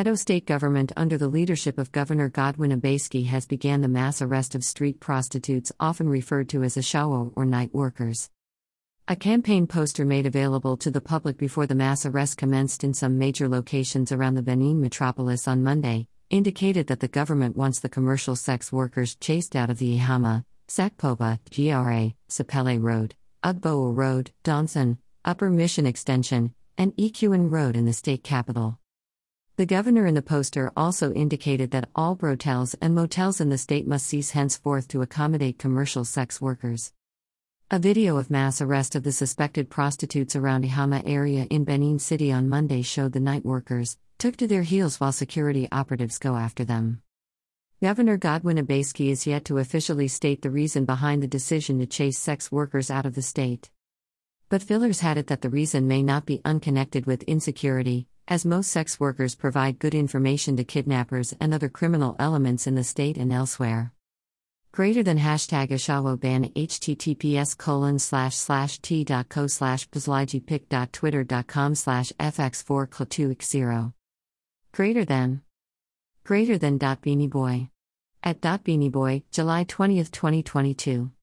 Edo state government under the leadership of Governor Godwin Obaseki has began the mass arrest of street prostitutes often referred to as ashawo or night workers. A campaign poster made available to the public before the mass arrest commenced in some major locations around the Benin metropolis on Monday indicated that the government wants the commercial sex workers chased out of the Ihama, Sakpoba, GRA, Sapele Road, Ugbowo Road, Dawson, Upper Mission Extension, and Ekenwan Road in the state capital. The governor in the poster also indicated that all brotels and motels in the state must cease henceforth to accommodate commercial sex workers. A video of mass arrest of the suspected prostitutes around Ihama area in Benin City on Monday showed the night workers took to their heels while security operatives go after them. Governor Godwin Obaseki is yet to officially state the reason behind the decision to chase sex workers out of the state. But fillers had it that the reason may not be unconnected with insecurity, as most sex workers provide good information to kidnappers and other criminal elements in the state and elsewhere. Greater than hashtag Ashawo ban https colon slash slash t.co slash twitter.com slash fx4 cl2x0. Greater than. Greater than dot beanie boy. At dot beanie boy, July 20, 2022.